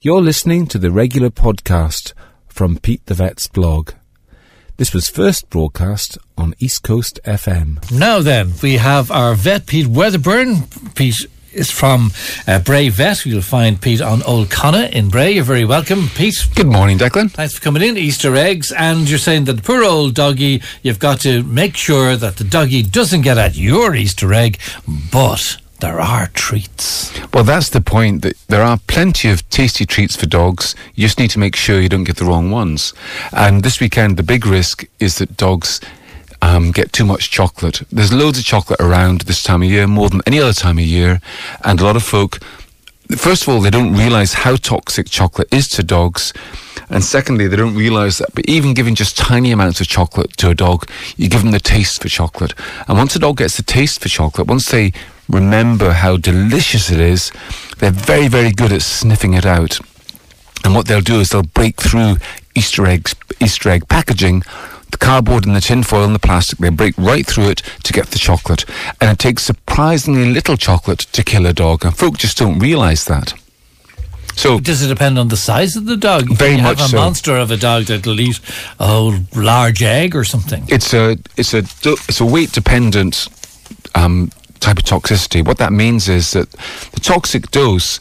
You're listening to the regular podcast from Pete the Vet's blog. This was first broadcast on East Coast FM. Now then, we have our vet, Pete Wedderburn. Pete is from uh, Bray Vet. You'll find Pete on Old Conna in Bray. You're very welcome, Pete. Good morning, Declan. Thanks for coming in. Easter eggs, and you're saying that the poor old doggy, you've got to make sure that the doggy doesn't get at your Easter egg, but there are treats. Well, that's the point. That there are plenty of tasty treats for dogs. You just need to make sure you don't get the wrong ones. And this weekend, the big risk is that dogs um, get too much chocolate. There's loads of chocolate around this time of year, more than any other time of year, and a lot of folk. First of all, they don't realise how toxic chocolate is to dogs. And secondly, they don't realise that, but even giving just tiny amounts of chocolate to a dog, you give them the taste for chocolate. And once a dog gets the taste for chocolate, once they remember how delicious it is, they're very, very good at sniffing it out. And what they'll do is they'll break through Easter eggs, Easter egg packaging, the cardboard and the tin foil and the plastic. They break right through it to get the chocolate. And it takes surprisingly little chocolate to kill a dog. And folk just don't realise that. So does it depend on the size of the dog? Very you much have a so. monster of a dog that'll eat a whole large egg or something. It's a it's a it's a weight dependent um, type of toxicity. What that means is that the toxic dose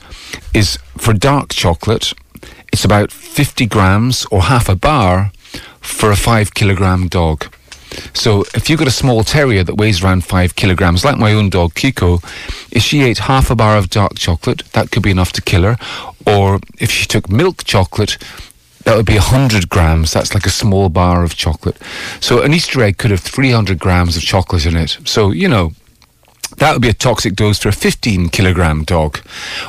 is for dark chocolate. It's about fifty grams or half a bar for a five kilogram dog. So if you've got a small terrier that weighs around five kilograms, like my own dog Kiko, if she ate half a bar of dark chocolate, that could be enough to kill her. Or if she took milk chocolate, that would be 100 grams. That's like a small bar of chocolate. So an Easter egg could have 300 grams of chocolate in it. So, you know, that would be a toxic dose for a 15 kilogram dog.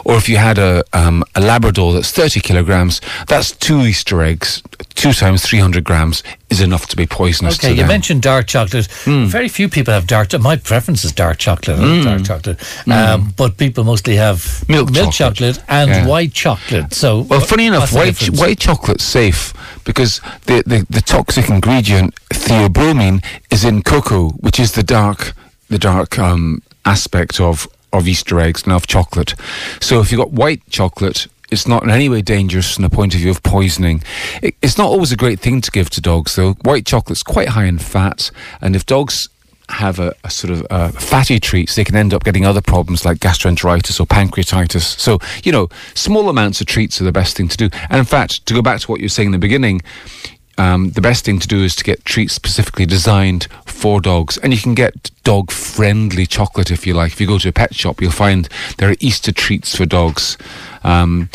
Or if you had a, um, a Labrador that's 30 kilograms, that's two Easter eggs. Two times 300 grams is enough to be poisonous Okay, you them. mentioned dark chocolate. Very few people have dark. My preference is dark chocolate. Love Dark chocolate, um, but people mostly have Milk chocolate, chocolate. and Yeah. white chocolate. So, Well, funny enough, white, ch- white chocolate's safe because the, the, the toxic ingredient theobromine is in cocoa, which is the dark the dark um, aspect of, of Easter eggs and of chocolate. So if you've got white chocolate, it's not in any way dangerous from the point of view of poisoning. It, it's not always a great thing to give to dogs, though. White chocolate's quite high in fat, and if dogs have a, a sort of uh, fatty treats, they can end up getting other problems like gastroenteritis or pancreatitis. So, you know, small amounts of treats are the best thing to do. And in fact, to go back to what you were saying in the beginning, um, the best thing to do is to get treats specifically designed for dogs. And you can get dog friendly chocolate if you like. If you go to a pet shop, you'll find there are Easter treats for dogs. Um,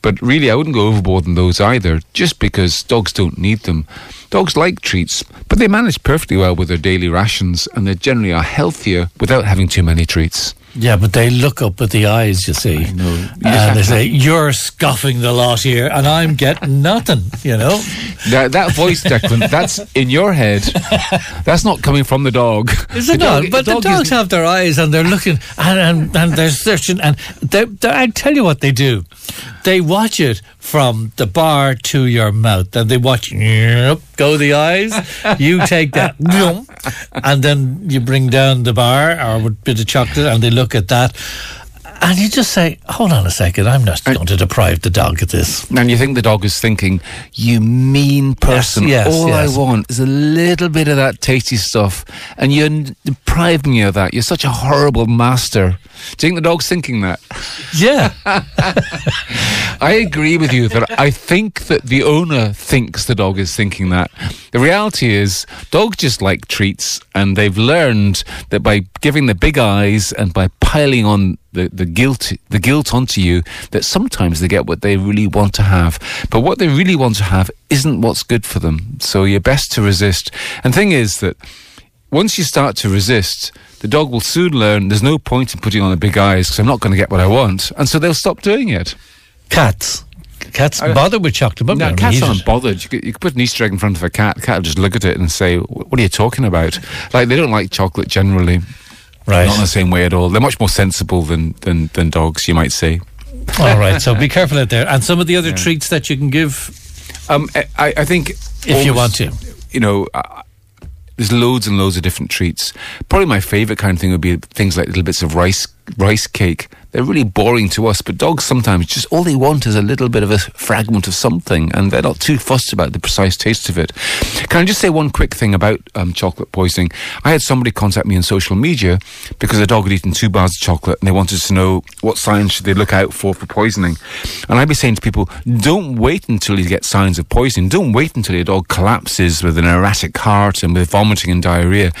but really, I wouldn't go overboard on those either, just because dogs don't need them. Dogs like treats, but they manage perfectly well with their daily rations, and they generally are healthier without having too many treats. Yeah, but they look up with the eyes, you see. You And they say, You're scoffing the lot here, and I'm getting nothing, you know? That, that voice, Declan, that's in your head. That's not coming from the dog. Is it The dog- not? But the, dog dogs isn't- have their eyes and they're looking and, and, and they're searching. And they they I tell you what they do. They watch it from the bar to your mouth. And they watch, go the eyes. You take that. and then you bring down the bar or a bit of chocolate and they look at that. And you just say, hold on a second, I'm not going to deprive the dog of this. And you think the dog is thinking, you mean person. yes, All yes. I want is a little bit of that tasty stuff. And you're depriving me of that. You're such a horrible master. Do you think the dog's thinking that? Yeah. I agree with you that I think that the owner thinks the dog is thinking that. The reality is, dogs just like treats, and they've learned that by giving the big eyes and by piling on the, the guilt the guilt onto you, that sometimes they get what they really want to have. But what they really want to have isn't what's good for them. So you're best to resist. And thing is that once you start to resist, the dog will soon learn there's no point in putting on the big eyes because I'm not going to get what I want. And so they'll stop doing it. Cats. Cats I- bother with chocolate. but No, cats aren't bothered. You could, you could put an Easter egg in front of a cat. The cat will just look at it and say, "What are you talking about?" Like they don't like chocolate generally, Right. not in the same way at all. They're much more sensible than than, than dogs, you might say. All right, so be careful out there. And some of the other treats that you can give Um, I, I think if you want to. you know, uh, there's loads and loads of different treats. Probably my favourite kind of thing would be things like little bits of rice rice cake they're really boring to us, but dogs sometimes just all they want is a little bit of a fragment of something, and they're not too fussed about the precise taste of it. Can I just say one quick thing about um, chocolate poisoning? I had somebody contact me on social media because a dog had eaten two bars of chocolate and they wanted to know what signs should they look out for for poisoning. And I'd be saying to people, don't wait until you get signs of poisoning. Don't wait until your dog collapses with an erratic heart and with vomiting and diarrhea.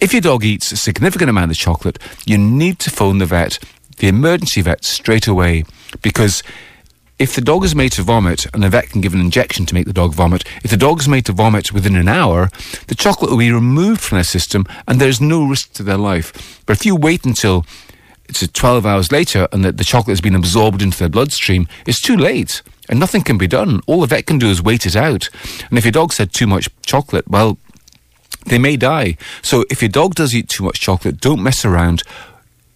If your dog eats a significant amount of chocolate, you need to phone the vet the emergency vet straight away because if the dog is made to vomit and the vet can give an injection to make the dog vomit, if the dog is made to vomit within an hour, the chocolate will be removed from their system and there's no risk to their life. But if you wait until it's 12 hours later and the, the chocolate has been absorbed into their bloodstream, it's too late and nothing can be done. All the vet can do is wait it out. And if your dog's had too much chocolate, well, they may die. So if your dog does eat too much chocolate, don't mess around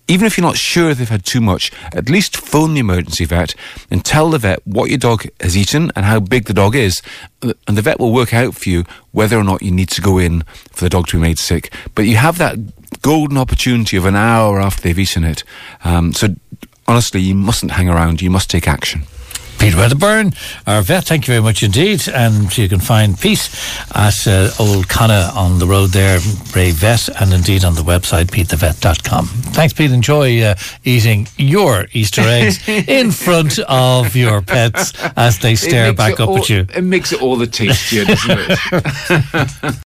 even if you're not sure they've had too much, at least phone the emergency vet and tell the vet what your dog has eaten and how big the dog is. And the vet will work out for you whether or not you need to go in for the dog to be made sick. But you have that golden opportunity of an hour after they've eaten it. Um, so honestly, you mustn't hang around. You must take action. Peter Wedderburn, our vet, thank you very much indeed. And you can find Pete at uh, Old Conna on the road there, Bray Vet, and indeed on the website, petethevet.com. Thanks, Pete. Enjoy uh, eating your Easter eggs in front of your pets as they stare back up all, at you. It makes it all the tastier, doesn't it?